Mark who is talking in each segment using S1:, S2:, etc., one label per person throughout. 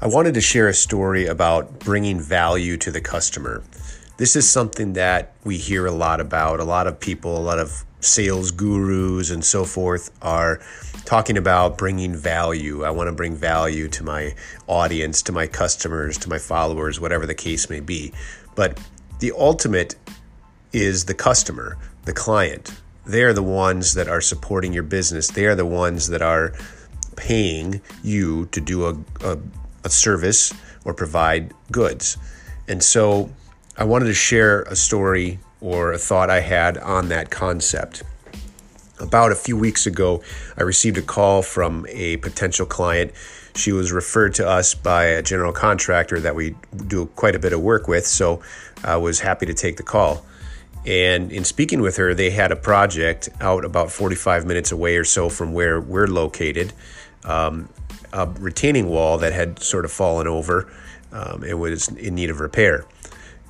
S1: I wanted to share a story about bringing value to the customer. This is something that we hear a lot about. A lot of people, a lot of sales gurus and so forth are talking about bringing value. I want to bring value to my audience, to my customers, to my followers, whatever the case may be. But the ultimate is the customer, the client. They're the ones that are supporting your business. They are the ones that are paying you to do a, a a service or provide goods. And so I wanted to share a story or a thought I had on that concept. About a few weeks ago, I received a call from a potential client. She was referred to us by a general contractor that we do quite a bit of work with, so I was happy to take the call. And in speaking with her, they had a project out about 45 minutes away or so from where we're located. Um, a retaining wall that had sort of fallen over. Um, it was in need of repair.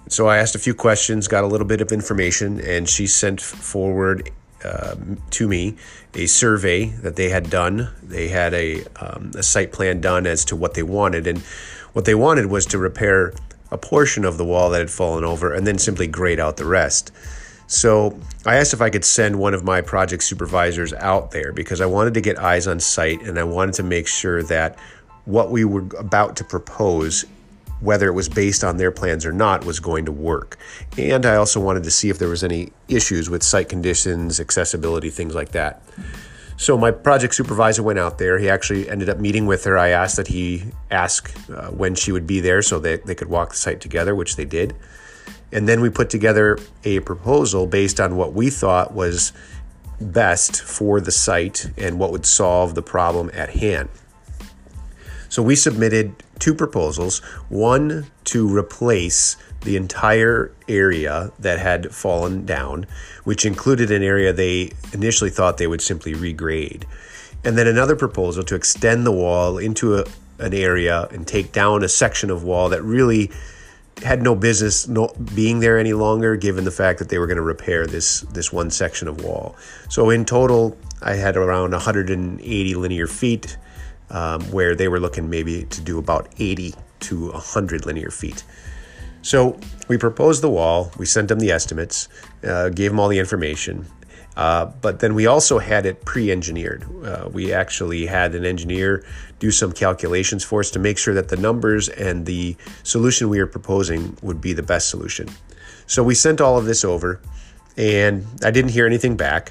S1: So I asked a few questions, got a little bit of information, and she sent forward uh, to me a survey that they had done. They had a, um, a site plan done as to what they wanted, and what they wanted was to repair a portion of the wall that had fallen over and then simply grade out the rest. So I asked if I could send one of my project supervisors out there because I wanted to get eyes on site and I wanted to make sure that what we were about to propose, whether it was based on their plans or not, was going to work. And I also wanted to see if there was any issues with site conditions, accessibility, things like that. So my project supervisor went out there. He actually ended up meeting with her. I asked that he ask uh, when she would be there so that they could walk the site together, which they did. And then we put together a proposal based on what we thought was best for the site and what would solve the problem at hand. So we submitted two proposals one to replace the entire area that had fallen down, which included an area they initially thought they would simply regrade. And then another proposal to extend the wall into a, an area and take down a section of wall that really had no business being there any longer, given the fact that they were going to repair this this one section of wall. So in total, I had around 180 linear feet, um, where they were looking maybe to do about 80 to 100 linear feet. So we proposed the wall. We sent them the estimates, uh, gave them all the information, uh, but then we also had it pre engineered. Uh, we actually had an engineer do some calculations for us to make sure that the numbers and the solution we were proposing would be the best solution. So we sent all of this over, and I didn't hear anything back.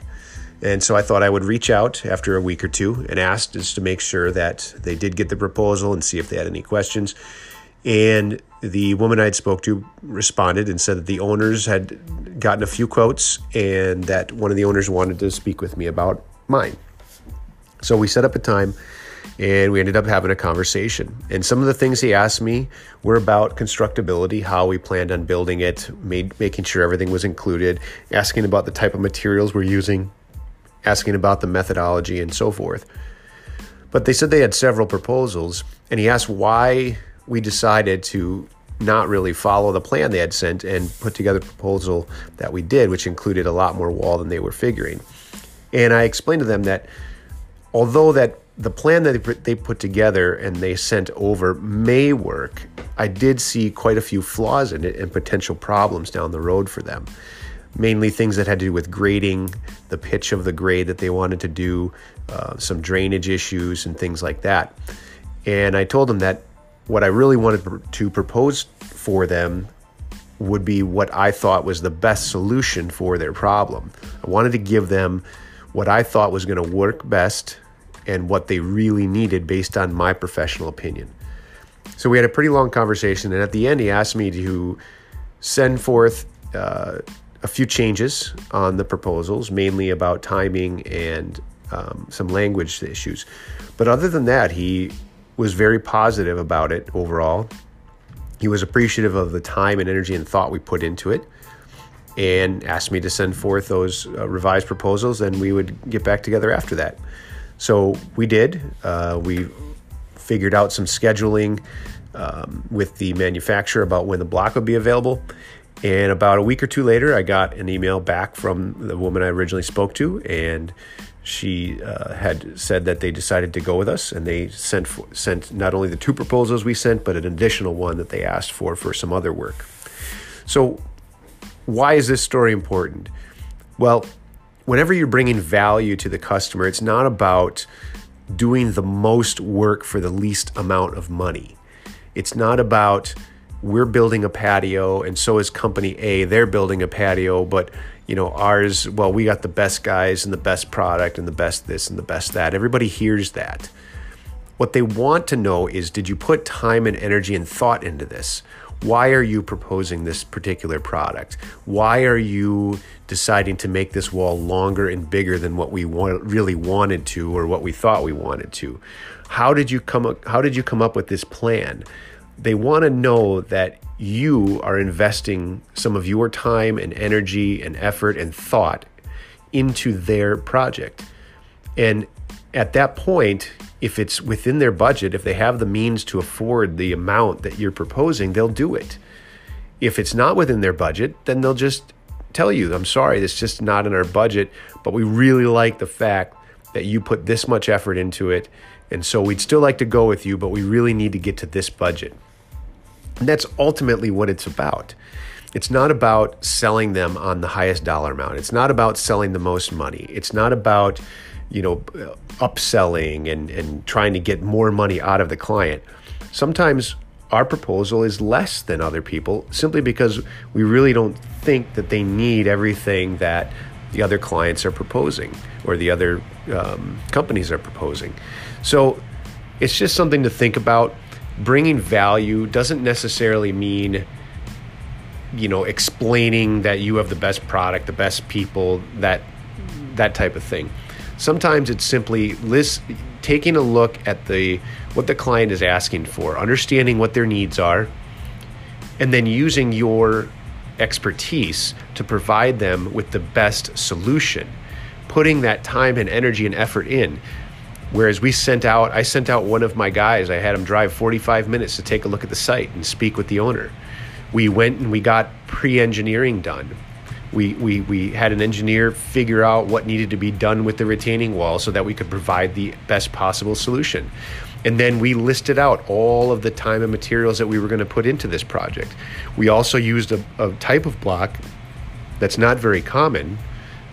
S1: And so I thought I would reach out after a week or two and ask just to make sure that they did get the proposal and see if they had any questions. And the woman I had spoke to responded and said that the owners had gotten a few quotes and that one of the owners wanted to speak with me about mine. So we set up a time and we ended up having a conversation. And some of the things he asked me were about constructability, how we planned on building it, made, making sure everything was included, asking about the type of materials we're using, asking about the methodology, and so forth. But they said they had several proposals, and he asked why we decided to not really follow the plan they had sent and put together a proposal that we did, which included a lot more wall than they were figuring. And I explained to them that although that the plan that they put together and they sent over may work, I did see quite a few flaws in it and potential problems down the road for them. Mainly things that had to do with grading, the pitch of the grade that they wanted to do, uh, some drainage issues, and things like that. And I told them that what I really wanted to propose for them would be what I thought was the best solution for their problem. I wanted to give them what I thought was going to work best and what they really needed based on my professional opinion. So we had a pretty long conversation, and at the end, he asked me to send forth uh, a few changes on the proposals, mainly about timing and um, some language issues. But other than that, he was very positive about it overall. He was appreciative of the time and energy and thought we put into it and asked me to send forth those uh, revised proposals and we would get back together after that. So we did. Uh, we figured out some scheduling um, with the manufacturer about when the block would be available. And about a week or two later, I got an email back from the woman I originally spoke to, and she uh, had said that they decided to go with us, and they sent for, sent not only the two proposals we sent, but an additional one that they asked for for some other work. So, why is this story important? Well, whenever you're bringing value to the customer, it's not about doing the most work for the least amount of money. It's not about we're building a patio and so is company A, they're building a patio, but you know, ours, well, we got the best guys and the best product and the best this and the best that. Everybody hears that. What they want to know is did you put time and energy and thought into this? Why are you proposing this particular product? Why are you deciding to make this wall longer and bigger than what we want, really wanted to or what we thought we wanted to? How did you come up, how did you come up with this plan? They want to know that you are investing some of your time and energy and effort and thought into their project. And at that point, if it's within their budget, if they have the means to afford the amount that you're proposing, they'll do it. If it's not within their budget, then they'll just tell you, I'm sorry, it's just not in our budget, but we really like the fact that you put this much effort into it. And so we'd still like to go with you, but we really need to get to this budget. And that's ultimately what it's about. It's not about selling them on the highest dollar amount. It's not about selling the most money. It's not about, you know, upselling and, and trying to get more money out of the client. Sometimes our proposal is less than other people simply because we really don't think that they need everything that the other clients are proposing or the other um, companies are proposing. So it's just something to think about bringing value doesn't necessarily mean you know explaining that you have the best product the best people that that type of thing. Sometimes it's simply list, taking a look at the what the client is asking for understanding what their needs are and then using your expertise to provide them with the best solution. Putting that time and energy and effort in Whereas we sent out, I sent out one of my guys. I had him drive 45 minutes to take a look at the site and speak with the owner. We went and we got pre-engineering done. We, we, we had an engineer figure out what needed to be done with the retaining wall so that we could provide the best possible solution. And then we listed out all of the time and materials that we were going to put into this project. We also used a, a type of block that's not very common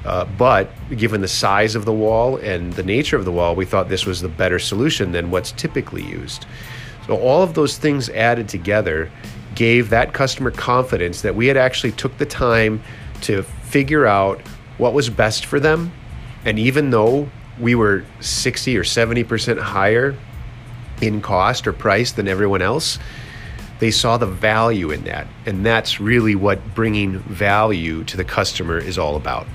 S1: uh, but given the size of the wall and the nature of the wall, we thought this was the better solution than what's typically used. So all of those things added together gave that customer confidence that we had actually took the time to figure out what was best for them. And even though we were 60 or 70% higher in cost or price than everyone else, they saw the value in that. And that's really what bringing value to the customer is all about.